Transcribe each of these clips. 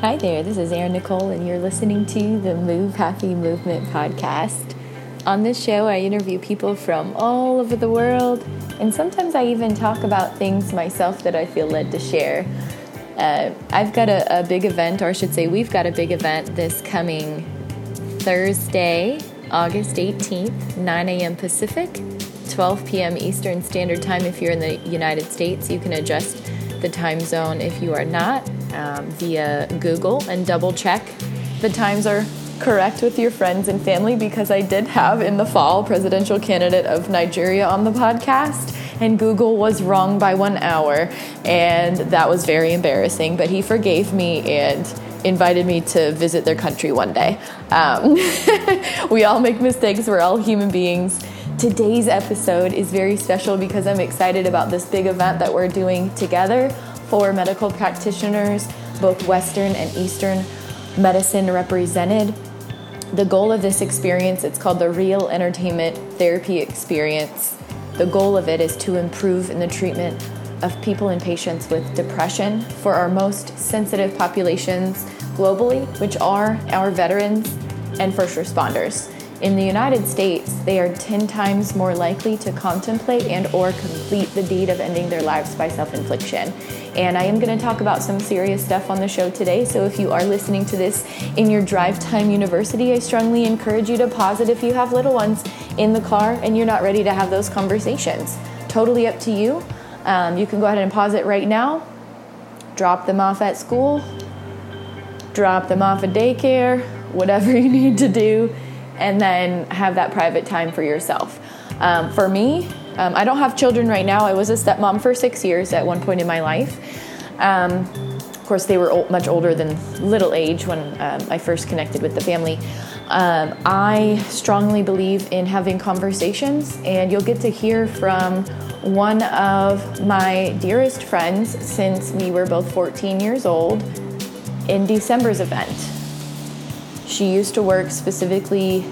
Hi there, this is Erin Nicole, and you're listening to the Move Happy Movement podcast. On this show, I interview people from all over the world, and sometimes I even talk about things myself that I feel led to share. Uh, I've got a, a big event, or I should say, we've got a big event this coming Thursday, August 18th, 9 a.m. Pacific, 12 p.m. Eastern Standard Time if you're in the United States. You can adjust the time zone if you are not um, via Google and double check the times are correct with your friends and family because I did have in the fall presidential candidate of Nigeria on the podcast and Google was wrong by one hour and that was very embarrassing but he forgave me and invited me to visit their country one day. Um, we all make mistakes, we're all human beings. Today's episode is very special because I'm excited about this big event that we're doing together for medical practitioners, both Western and Eastern medicine represented. The goal of this experience, it's called the Real Entertainment Therapy Experience. The goal of it is to improve in the treatment of people and patients with depression for our most sensitive populations globally, which are our veterans and first responders. In the United States, they are 10 times more likely to contemplate and or complete the deed of ending their lives by self-infliction. And I am going to talk about some serious stuff on the show today. So if you are listening to this in your drive time university, I strongly encourage you to pause it if you have little ones in the car and you're not ready to have those conversations. Totally up to you. Um, you can go ahead and pause it right now, drop them off at school, drop them off at daycare, whatever you need to do and then have that private time for yourself. Um, for me, um, I don't have children right now. I was a stepmom for six years at one point in my life. Um, of course, they were old, much older than little age when um, I first connected with the family. Um, I strongly believe in having conversations, and you'll get to hear from one of my dearest friends since we were both 14 years old in December's event. She used to work specifically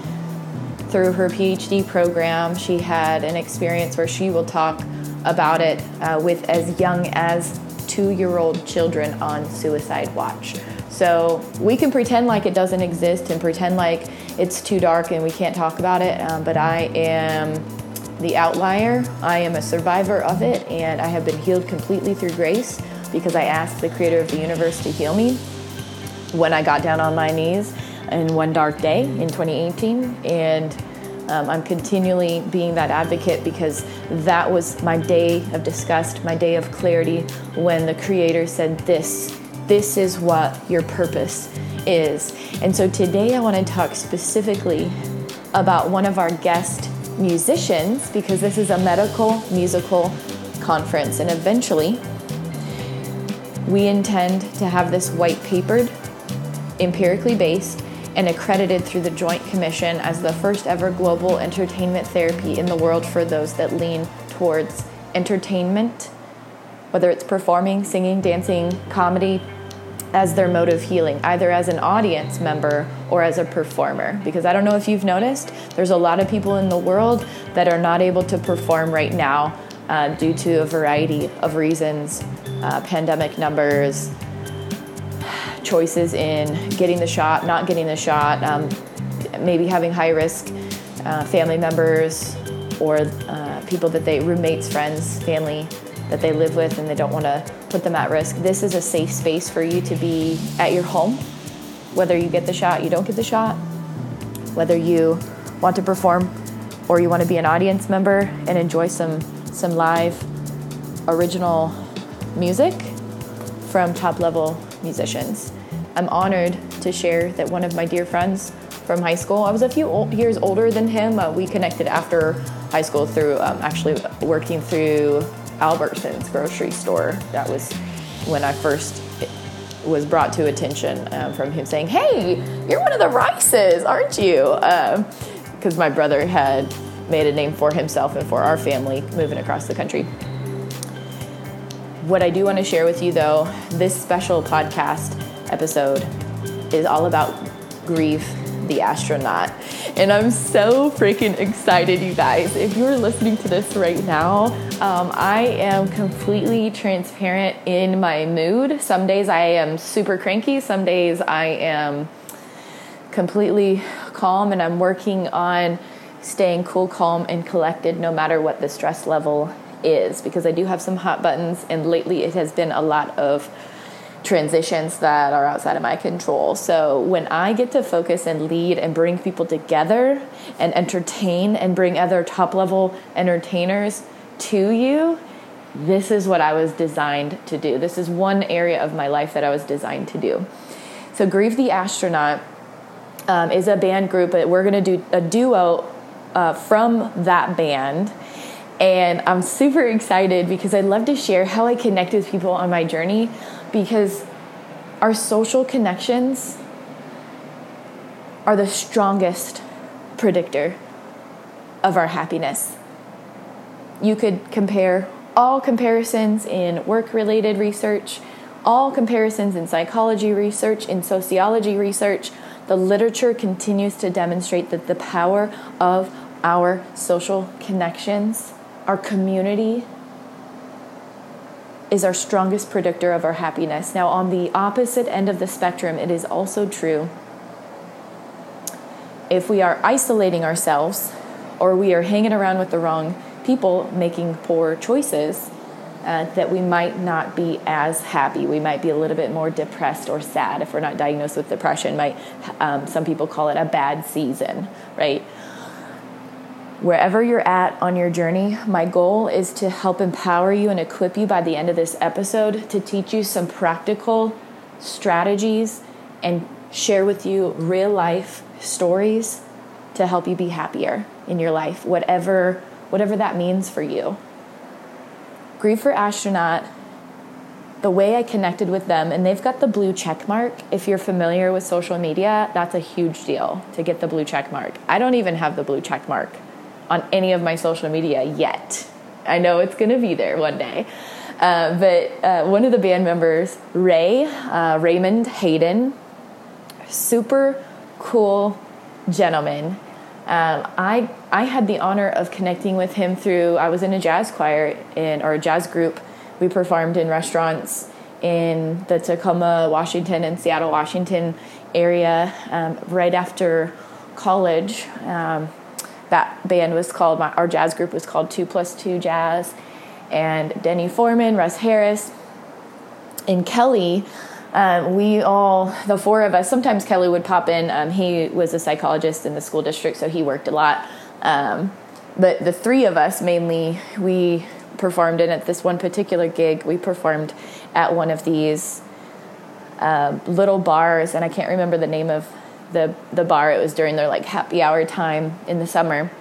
through her PhD program. She had an experience where she will talk about it uh, with as young as two year old children on suicide watch. So we can pretend like it doesn't exist and pretend like it's too dark and we can't talk about it, um, but I am the outlier. I am a survivor of it and I have been healed completely through grace because I asked the creator of the universe to heal me when I got down on my knees in one dark day in 2018 and um, I'm continually being that advocate because that was my day of disgust, my day of clarity when the creator said this this is what your purpose is. And so today I want to talk specifically about one of our guest musicians because this is a medical musical conference and eventually we intend to have this white papered empirically based and accredited through the Joint Commission as the first ever global entertainment therapy in the world for those that lean towards entertainment, whether it's performing, singing, dancing, comedy, as their mode of healing, either as an audience member or as a performer. Because I don't know if you've noticed, there's a lot of people in the world that are not able to perform right now uh, due to a variety of reasons uh, pandemic numbers, choices in getting the shot, not getting the shot, um, maybe having high risk uh, family members or uh, people that they, roommates, friends, family that they live with and they don't want to put them at risk. This is a safe space for you to be at your home, whether you get the shot, you don't get the shot, whether you want to perform or you want to be an audience member and enjoy some, some live original music from top level musicians. I'm honored to share that one of my dear friends from high school, I was a few old, years older than him. Uh, we connected after high school through um, actually working through Albertsons grocery store. That was when I first was brought to attention um, from him saying, Hey, you're one of the Rices, aren't you? Because um, my brother had made a name for himself and for our family moving across the country. What I do want to share with you, though, this special podcast episode is all about Grieve, the Astronaut. And I'm so freaking excited, you guys. If you're listening to this right now, um, I am completely transparent in my mood. Some days I am super cranky, some days I am completely calm, and I'm working on staying cool, calm, and collected no matter what the stress level is because I do have some hot buttons, and lately it has been a lot of transitions that are outside of my control. So when I get to focus and lead and bring people together and entertain and bring other top level entertainers to you, this is what I was designed to do. This is one area of my life that I was designed to do. So Grieve the Astronaut um, is a band group, but we're going to do a duo uh, from that band. And I'm super excited because I'd love to share how I connect with people on my journey because our social connections are the strongest predictor of our happiness. You could compare all comparisons in work related research, all comparisons in psychology research, in sociology research. The literature continues to demonstrate that the power of our social connections, our community, is our strongest predictor of our happiness. Now, on the opposite end of the spectrum, it is also true if we are isolating ourselves or we are hanging around with the wrong people making poor choices, uh, that we might not be as happy. We might be a little bit more depressed or sad if we're not diagnosed with depression. Might um, some people call it a bad season, right? Wherever you're at on your journey, my goal is to help empower you and equip you by the end of this episode to teach you some practical strategies and share with you real life stories to help you be happier in your life, whatever whatever that means for you. Grieve for Astronaut, the way I connected with them, and they've got the blue check mark. If you're familiar with social media, that's a huge deal to get the blue check mark. I don't even have the blue check mark on any of my social media yet. I know it's going to be there one day. Uh, but uh, one of the band members, Ray, uh, Raymond Hayden, super cool gentleman. Um, I I had the honor of connecting with him through. I was in a jazz choir in or a jazz group. We performed in restaurants in the Tacoma, Washington, and Seattle, Washington area um, right after college. Um, that band was called my, our jazz group was called Two Plus Two Jazz, and Denny Foreman, Russ Harris, and Kelly. Um, we all, the four of us, sometimes Kelly would pop in. Um, he was a psychologist in the school district, so he worked a lot. Um, but the three of us mainly, we performed, and at this one particular gig, we performed at one of these uh, little bars, and I can't remember the name of the the bar. It was during their like happy hour time in the summer.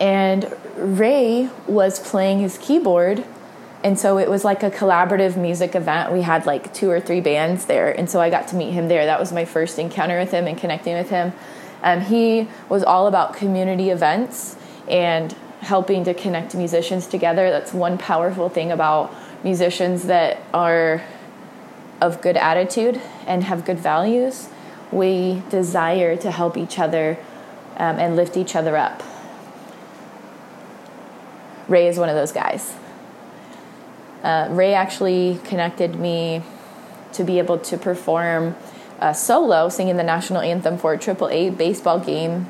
And Ray was playing his keyboard and so it was like a collaborative music event. We had like two or three bands there, and so I got to meet him there. That was my first encounter with him and connecting with him. Um, he was all about community events and helping to connect musicians together. That's one powerful thing about musicians that are of good attitude and have good values we desire to help each other um, and lift each other up. Ray is one of those guys. Uh, Ray actually connected me to be able to perform a solo singing the national anthem for a AAA baseball game,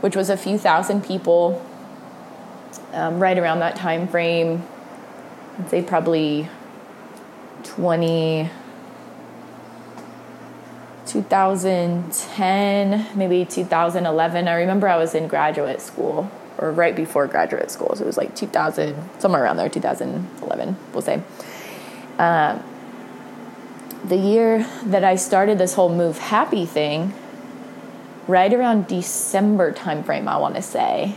which was a few thousand people um, right around that time frame. I'd say probably 20. 2010, maybe 2011. I remember I was in graduate school or right before graduate school. So it was like 2000, somewhere around there, 2011, we'll say. Uh, the year that I started this whole Move Happy thing, right around December timeframe, I want to say,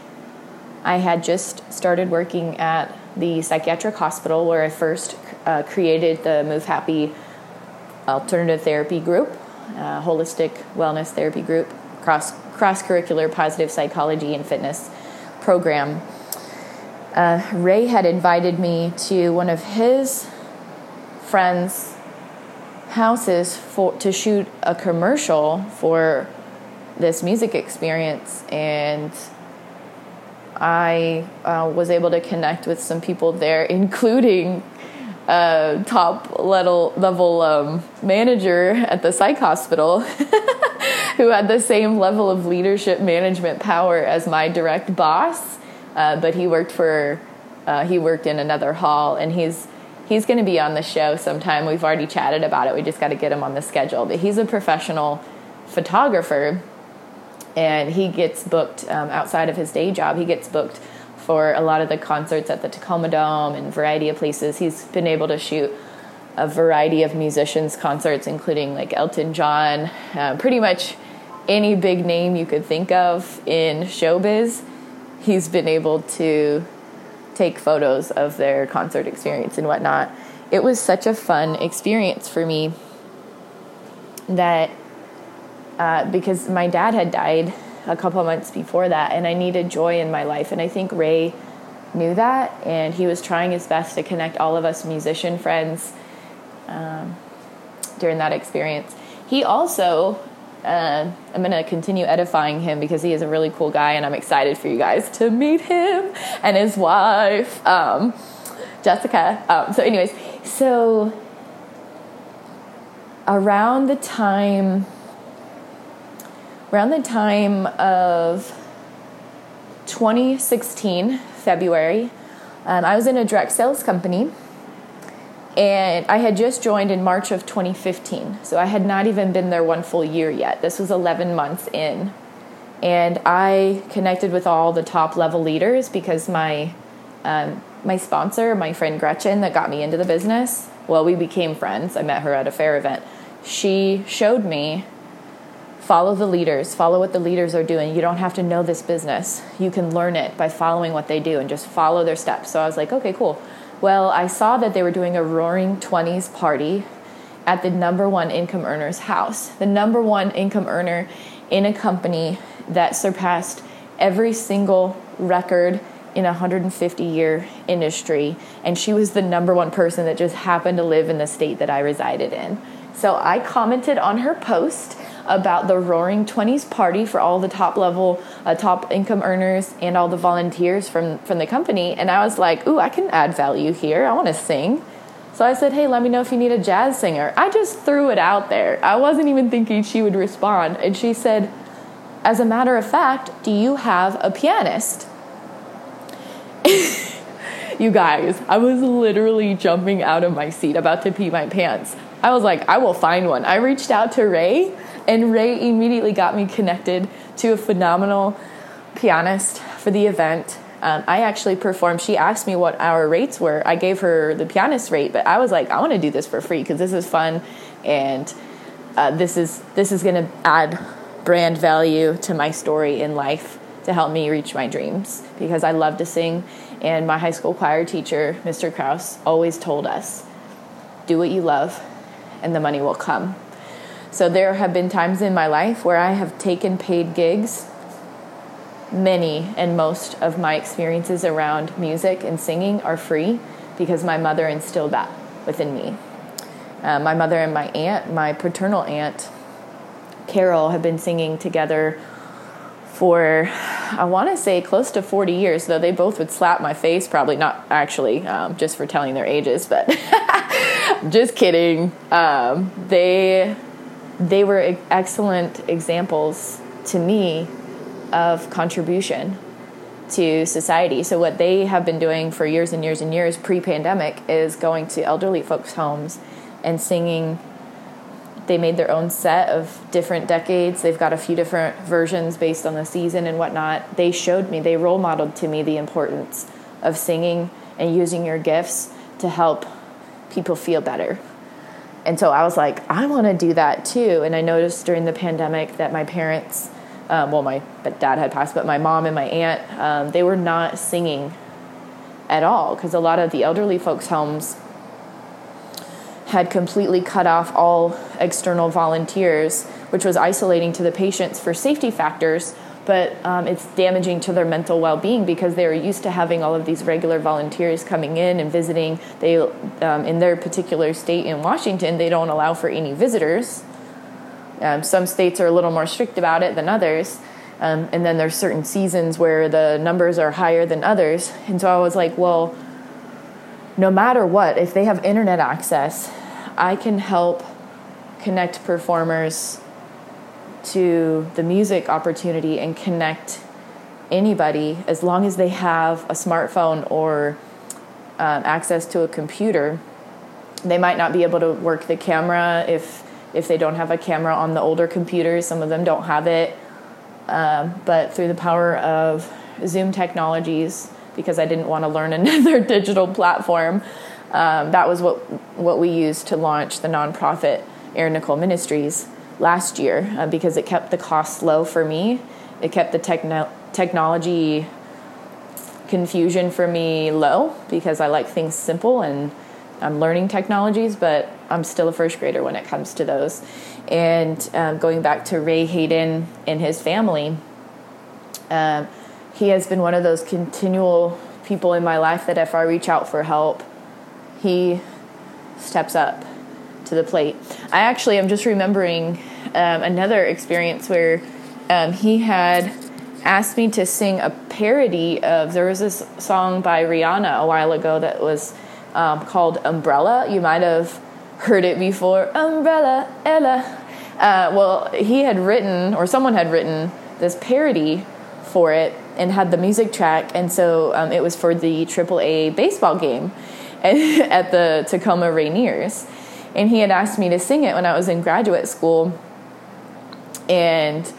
I had just started working at the psychiatric hospital where I first uh, created the Move Happy alternative therapy group uh, holistic wellness therapy group, cross cross curricular positive psychology and fitness program. Uh, Ray had invited me to one of his friends' houses for to shoot a commercial for this music experience and I uh, was able to connect with some people there, including a top level level um, manager at the psych hospital, who had the same level of leadership management power as my direct boss, uh, but he worked for uh, he worked in another hall, and he's he's going to be on the show sometime. We've already chatted about it. We just got to get him on the schedule. But he's a professional photographer, and he gets booked um, outside of his day job. He gets booked for a lot of the concerts at the Tacoma Dome and variety of places. He's been able to shoot a variety of musicians' concerts, including like Elton John, uh, pretty much any big name you could think of in showbiz. He's been able to take photos of their concert experience and whatnot. It was such a fun experience for me that uh, because my dad had died a couple months before that, and I needed joy in my life. And I think Ray knew that, and he was trying his best to connect all of us musician friends um, during that experience. He also uh, I'm going to continue edifying him because he is a really cool guy, and I'm excited for you guys to meet him and his wife, um, Jessica. Um, so, anyways, so around the time, around the time of 2016 February, um, I was in a direct sales company and I had just joined in March of 2015. So I had not even been there one full year yet. This was 11 months in. And I connected with all the top level leaders because my um, my sponsor, my friend Gretchen, that got me into the business. Well, we became friends. I met her at a fair event. She showed me follow the leaders, follow what the leaders are doing. You don't have to know this business. You can learn it by following what they do and just follow their steps. So I was like, okay, cool. Well, I saw that they were doing a roaring 20s party at the number one income earner's house. The number one income earner in a company that surpassed every single record in a 150 year industry. And she was the number one person that just happened to live in the state that I resided in. So I commented on her post about the Roaring Twenties party for all the top level, uh, top income earners and all the volunteers from from the company. And I was like, "Ooh, I can add value here. I want to sing." So I said, "Hey, let me know if you need a jazz singer." I just threw it out there. I wasn't even thinking she would respond, and she said, "As a matter of fact, do you have a pianist?" you guys, I was literally jumping out of my seat, about to pee my pants. I was like, I will find one. I reached out to Ray and Ray immediately got me connected to a phenomenal pianist for the event. Um, I actually performed. She asked me what our rates were. I gave her the pianist rate, but I was like, I want to do this for free because this is fun, and uh, this is this is going to add brand value to my story in life to help me reach my dreams because I love to sing. And my high school choir teacher, Mr. Kraus, always told us, "Do what you love, and the money will come." So there have been times in my life where I have taken paid gigs. Many and most of my experiences around music and singing are free because my mother instilled that within me. Uh, my mother and my aunt, my paternal aunt, Carol, have been singing together for I want to say close to 40 years, though they both would slap my face, probably not actually, um, just for telling their ages, but just kidding. Um, they they were excellent examples to me of contribution to society. So, what they have been doing for years and years and years pre pandemic is going to elderly folks' homes and singing. They made their own set of different decades. They've got a few different versions based on the season and whatnot. They showed me, they role modeled to me the importance of singing and using your gifts to help people feel better and so I was like, I want to do that too. And I noticed during the pandemic that my parents, um, well, my dad had passed, but my mom and my aunt, um, they were not singing at all because a lot of the elderly folks' homes had completely cut off all external volunteers, which was isolating to the patients for safety factors, but um, it's damaging to their mental well-being because they're used to having all of these regular volunteers coming in and visiting. They, um, in their particular state in Washington, they don't allow for any visitors. Um, some states are a little more strict about it than others. Um, and then there's certain seasons where the numbers are higher than others. And so I was like, well, no matter what, if they have internet access, I can help connect performers to the music opportunity and connect anybody as long as they have a smartphone or um, access to a computer. They might not be able to work the camera if if they don't have a camera on the older computers. Some of them don't have it, um, but through the power of Zoom technologies, because I didn't want to learn another digital platform, um, that was what what we used to launch the nonprofit Erin Nicole Ministries last year uh, because it kept the costs low for me. It kept the techno- technology confusion for me low because I like things simple and I'm learning technologies, but I'm still a first grader when it comes to those. And um, going back to Ray Hayden and his family, um, he has been one of those continual people in my life that if I reach out for help, he steps up to the plate. I actually am just remembering um, another experience where um, he had asked me to sing a parody of there was this song by Rihanna a while ago that was um, called Umbrella. You might have heard it before. Umbrella, Ella. Uh, well, he had written, or someone had written, this parody for it and had the music track, and so um, it was for the AAA baseball game at the Tacoma Rainiers and he had asked me to sing it when I was in graduate school, and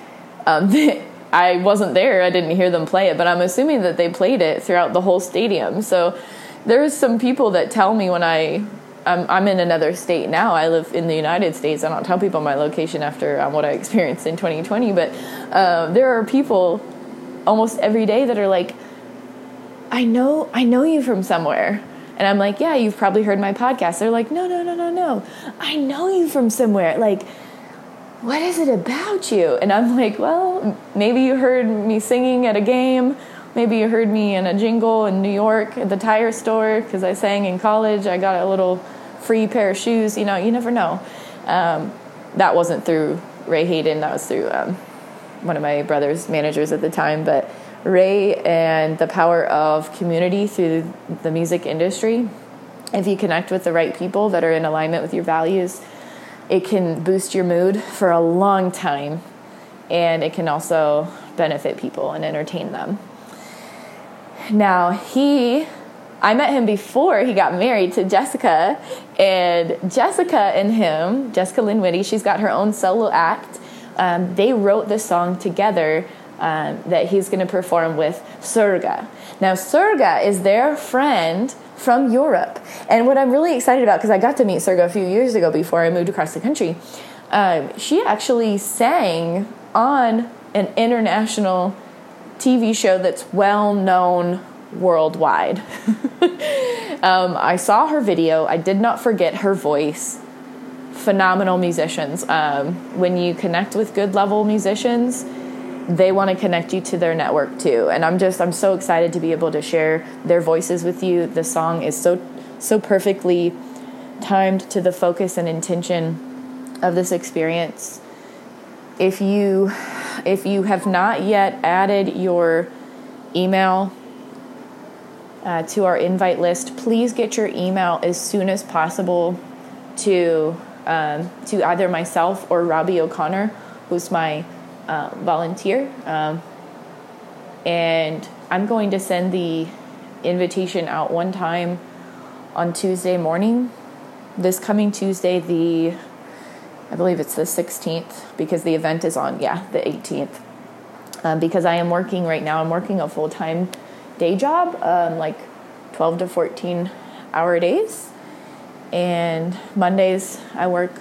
um, I wasn't there. I didn't hear them play it, but I'm assuming that they played it throughout the whole stadium. So there's some people that tell me when I I'm, I'm in another state now. I live in the United States. I don't tell people my location after um, what I experienced in 2020, but uh, there are people almost every day that are like, I know I know you from somewhere. And I'm like, yeah, you've probably heard my podcast. They're like, no, no, no, no, no. I know you from somewhere. Like, what is it about you? And I'm like, well, maybe you heard me singing at a game. Maybe you heard me in a jingle in New York at the tire store because I sang in college. I got a little free pair of shoes. You know, you never know. Um, that wasn't through Ray Hayden. That was through um, one of my brother's managers at the time. But Ray and the power of community through the music industry. If you connect with the right people that are in alignment with your values, it can boost your mood for a long time and it can also benefit people and entertain them. Now, he I met him before he got married to Jessica, and Jessica and him, Jessica Lynn Whitty, she's got her own solo act. Um, they wrote the song together um, that he's going to perform with Surga. Now, Surga is their friend from Europe. And what I'm really excited about, because I got to meet Surga a few years ago before I moved across the country, um, she actually sang on an international TV show that's well known worldwide. um, I saw her video, I did not forget her voice. Phenomenal musicians. Um, when you connect with good level musicians, they want to connect you to their network too. And I'm just I'm so excited to be able to share their voices with you. The song is so so perfectly timed to the focus and intention of this experience. If you if you have not yet added your email uh, to our invite list, please get your email as soon as possible to um, to either myself or Robbie O'Connor, who's my uh, volunteer. Um, and I'm going to send the invitation out one time on Tuesday morning. This coming Tuesday, the I believe it's the 16th because the event is on, yeah, the 18th. Um, because I am working right now, I'm working a full time day job, um, like 12 to 14 hour days. And Mondays, I work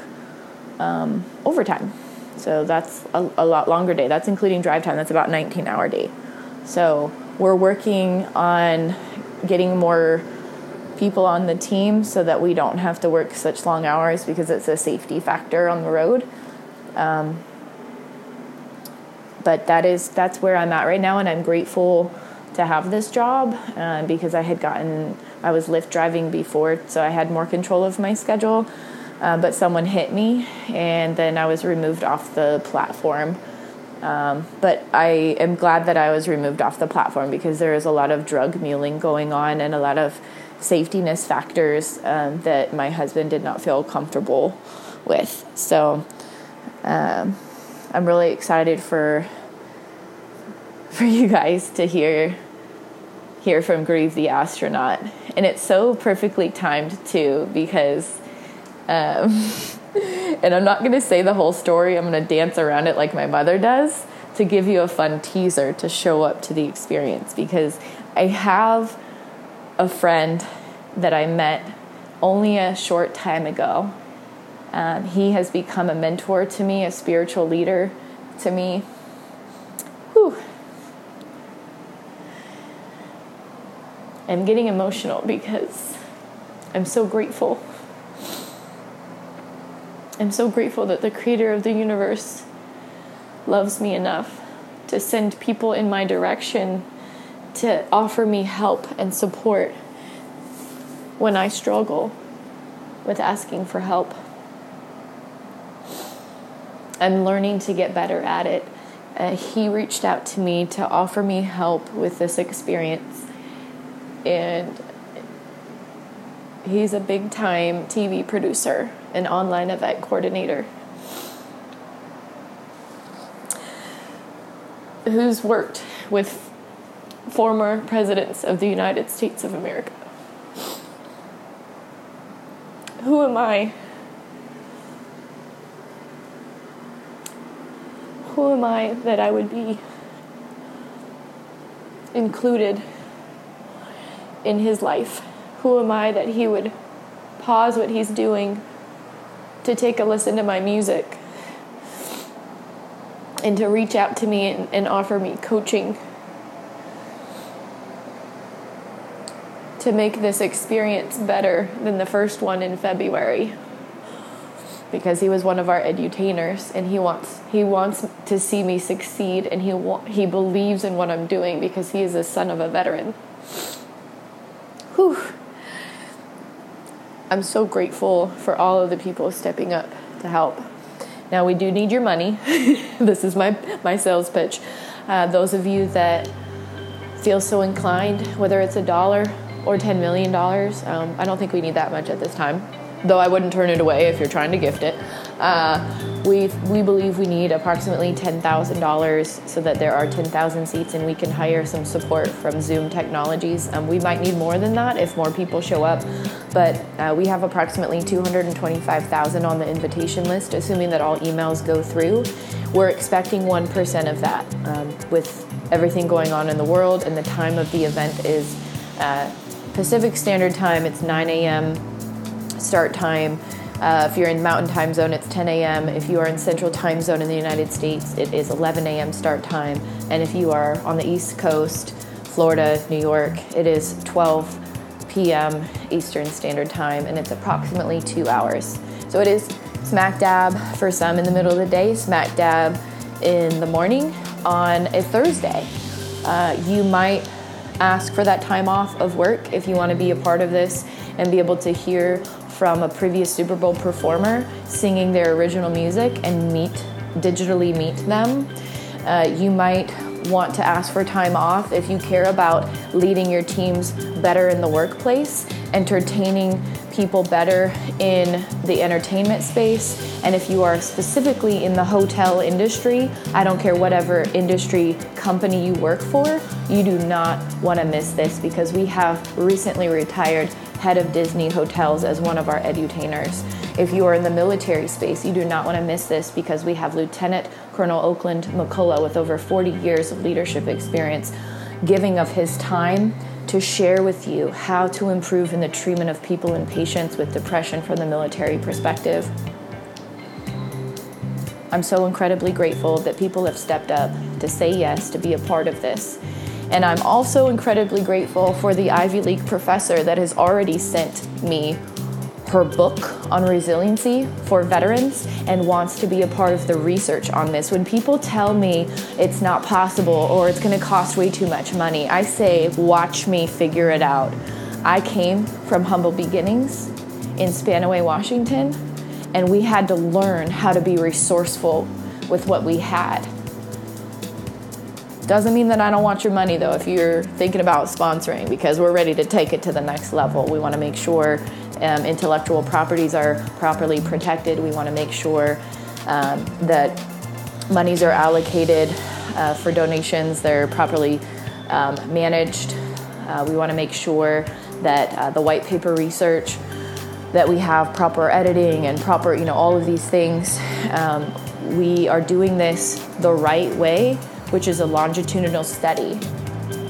um, overtime. So that's a, a lot longer day. That's including drive time. That's about 19 hour day. So we're working on getting more people on the team so that we don't have to work such long hours because it's a safety factor on the road. Um, but that is that's where I'm at right now, and I'm grateful to have this job uh, because I had gotten I was Lyft driving before, so I had more control of my schedule. Uh, but someone hit me, and then I was removed off the platform. Um, but I am glad that I was removed off the platform because there is a lot of drug muling going on and a lot of safetyness factors um, that my husband did not feel comfortable with. So um, I'm really excited for for you guys to hear hear from Grieve the astronaut, and it's so perfectly timed too because. Um, and I'm not going to say the whole story. I'm going to dance around it like my mother does to give you a fun teaser to show up to the experience because I have a friend that I met only a short time ago. Um, he has become a mentor to me, a spiritual leader to me. Whew. I'm getting emotional because I'm so grateful. I'm so grateful that the creator of the universe loves me enough to send people in my direction to offer me help and support when I struggle with asking for help. I'm learning to get better at it. Uh, he reached out to me to offer me help with this experience. And he's a big time TV producer, an online event coordinator. Who's worked with former presidents of the United States of America. Who am I? Who am I that I would be included in his life? Who am I that he would pause what he's doing to take a listen to my music and to reach out to me and, and offer me coaching to make this experience better than the first one in February because he was one of our edutainers and he wants he wants to see me succeed and he wa- he believes in what I'm doing because he is a son of a veteran. Whew. I'm so grateful for all of the people stepping up to help. Now we do need your money. this is my my sales pitch. Uh, those of you that feel so inclined, whether it's a dollar or $10 million, um, I don't think we need that much at this time though I wouldn't turn it away if you're trying to gift it. Uh, we we believe we need approximately ten thousand dollars so that there are ten thousand seats, and we can hire some support from Zoom Technologies. Um, we might need more than that if more people show up, but uh, we have approximately two hundred and twenty-five thousand on the invitation list, assuming that all emails go through. We're expecting one percent of that um, with everything going on in the world, and the time of the event is. Uh, Pacific Standard Time, it's 9 a.m start time. Uh, if you're in Mountain Time Zone, it's 10 a.m. If you are in Central Time Zone in the United States, it is 11 a.m. start time. And if you are on the East Coast, Florida, New York, it is 12 p.m. Eastern Standard Time, and it's approximately two hours. So it is smack dab for some in the middle of the day, smack dab in the morning on a Thursday. Uh, you might ask for that time off of work if you want to be a part of this and be able to hear from a previous Super Bowl performer singing their original music and meet digitally meet them. Uh, you might want to ask for time off if you care about leading your teams better in the workplace, entertaining people better in the entertainment space, and if you are specifically in the hotel industry, I don't care whatever industry company you work for, you do not want to miss this because we have recently retired head of Disney Hotels as one of our edutainers. If you are in the military space, you do not want to miss this because we have Lieutenant Colonel Oakland McCulloch with over 40 years of leadership experience giving of his time to share with you how to improve in the treatment of people and patients with depression from the military perspective. I'm so incredibly grateful that people have stepped up to say yes to be a part of this. And I'm also incredibly grateful for the Ivy League professor that has already sent me her book on resiliency for veterans and wants to be a part of the research on this. When people tell me it's not possible or it's going to cost way too much money, I say, watch me figure it out. I came from humble beginnings in Spanaway, Washington, and we had to learn how to be resourceful with what we had. Doesn't mean that I don't want your money though if you're thinking about sponsoring because we're ready to take it to the next level. We want to make sure um, intellectual properties are properly protected. We want to make sure um, that monies are allocated uh, for donations, they're properly um, managed. Uh, we want to make sure that uh, the white paper research that we have proper editing and proper, you know, all of these things. Um, we are doing this the right way, which is a longitudinal study,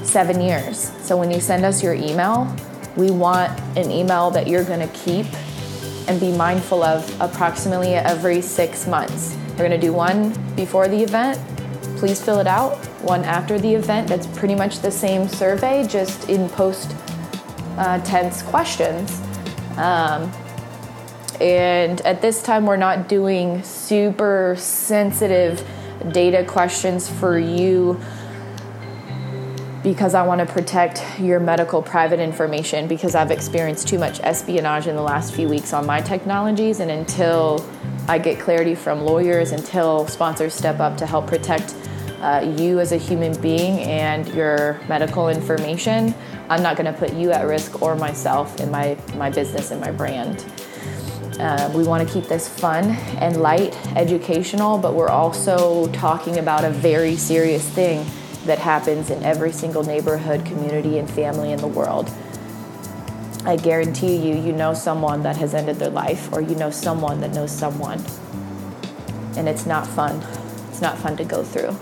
seven years. So when you send us your email, we want an email that you're going to keep and be mindful of approximately every six months. We're going to do one before the event. Please fill it out. One after the event. That's pretty much the same survey, just in post uh, tense questions. Um, and at this time, we're not doing super sensitive data questions for you because I want to protect your medical private information because I've experienced too much espionage in the last few weeks on my technologies. And until I get clarity from lawyers, until sponsors step up to help protect uh, you as a human being and your medical information, I'm not going to put you at risk or myself in my, my business and my brand. Uh, we want to keep this fun and light, educational, but we're also talking about a very serious thing that happens in every single neighborhood, community, and family in the world. I guarantee you, you know someone that has ended their life, or you know someone that knows someone. And it's not fun. It's not fun to go through.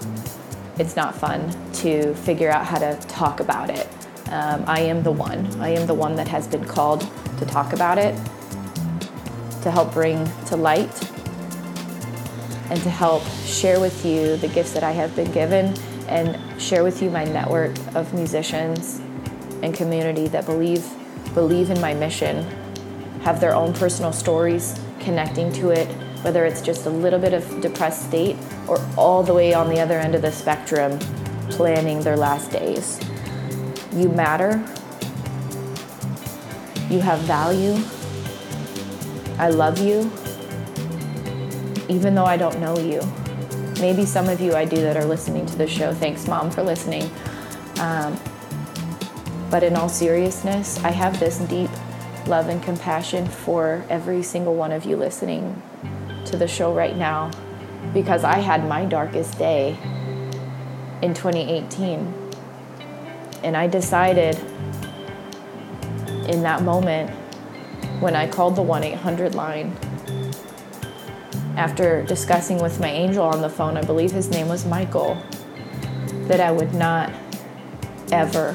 It's not fun to figure out how to talk about it. Um, I am the one. I am the one that has been called to talk about it, to help bring to light, and to help share with you the gifts that I have been given and share with you my network of musicians and community that believe believe in my mission, have their own personal stories connecting to it, whether it's just a little bit of depressed state or all the way on the other end of the spectrum planning their last days. You matter. You have value. I love you, even though I don't know you. Maybe some of you I do that are listening to the show. Thanks, Mom, for listening. Um, but in all seriousness, I have this deep love and compassion for every single one of you listening to the show right now because I had my darkest day in 2018. And I decided in that moment when I called the 1 800 line after discussing with my angel on the phone, I believe his name was Michael, that I would not ever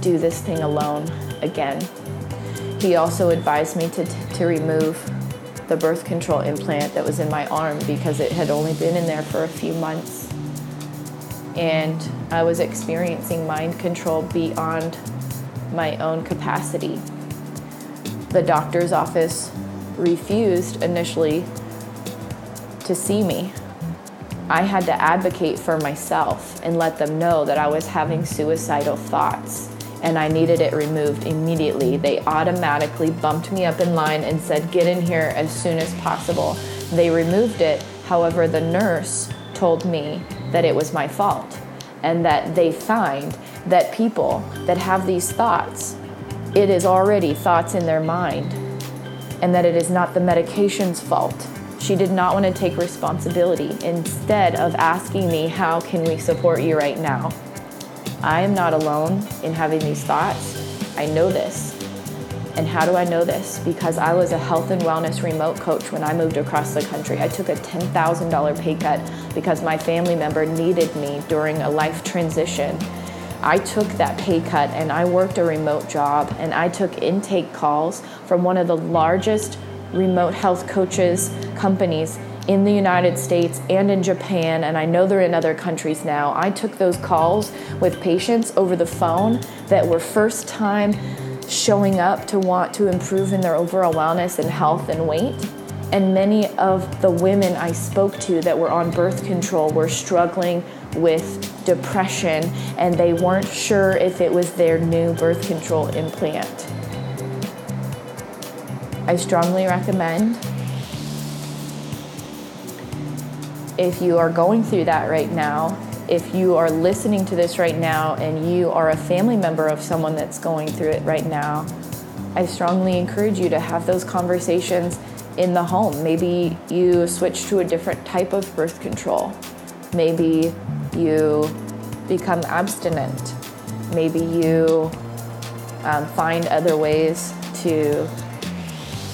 do this thing alone again. He also advised me to, to remove the birth control implant that was in my arm because it had only been in there for a few months. And I was experiencing mind control beyond my own capacity. The doctor's office refused initially to see me. I had to advocate for myself and let them know that I was having suicidal thoughts and I needed it removed immediately. They automatically bumped me up in line and said, Get in here as soon as possible. They removed it. However, the nurse told me that it was my fault and that they find that people that have these thoughts, it is already thoughts in their mind and that it is not the medication's fault she did not want to take responsibility instead of asking me, How can we support you right now? I am not alone in having these thoughts. I know this. And how do I know this? Because I was a health and wellness remote coach when I moved across the country. I took a $10,000 pay cut because my family member needed me during a life transition. I took that pay cut and I worked a remote job and I took intake calls from one of the largest remote health coaches companies in the United States and in Japan, and I know they're in other countries now. I took those calls with patients over the phone that were first time showing up to want to improve in their overall wellness and health and weight. And many of the women I spoke to that were on birth control were struggling with depression and they weren't sure if it was their new birth control implant. I strongly recommend if you are going through that right now, if you are listening to this right now and you are a family member of someone that's going through it right now, I strongly encourage you to have those conversations in the home. Maybe you switch to a different type of birth control. Maybe you become abstinent. Maybe you um, find other ways to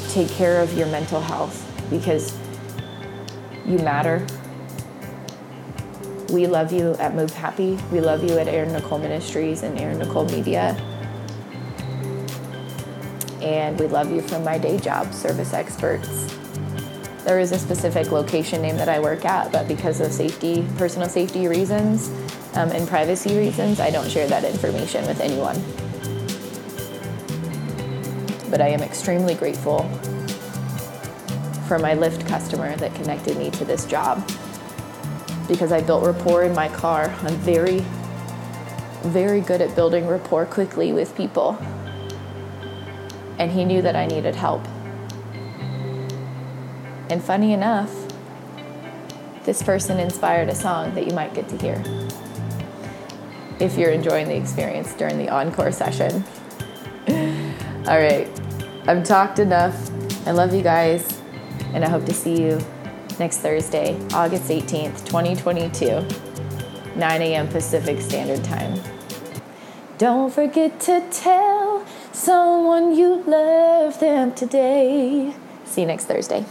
take care of your mental health because you matter. We love you at Move Happy. We love you at Erin Nicole Ministries and Erin Nicole Media. And we love you from my day job, Service Experts. There is a specific location name that I work at, but because of safety, personal safety reasons, um, and privacy reasons, I don't share that information with anyone but I am extremely grateful for my Lyft customer that connected me to this job because I built rapport in my car. I'm very, very good at building rapport quickly with people. And he knew that I needed help. And funny enough, this person inspired a song that you might get to hear if you're enjoying the experience during the encore session. All right, I've talked enough. I love you guys, and I hope to see you next Thursday, August 18th, 2022, 9 a.m. Pacific Standard Time. Don't forget to tell someone you love them today. See you next Thursday.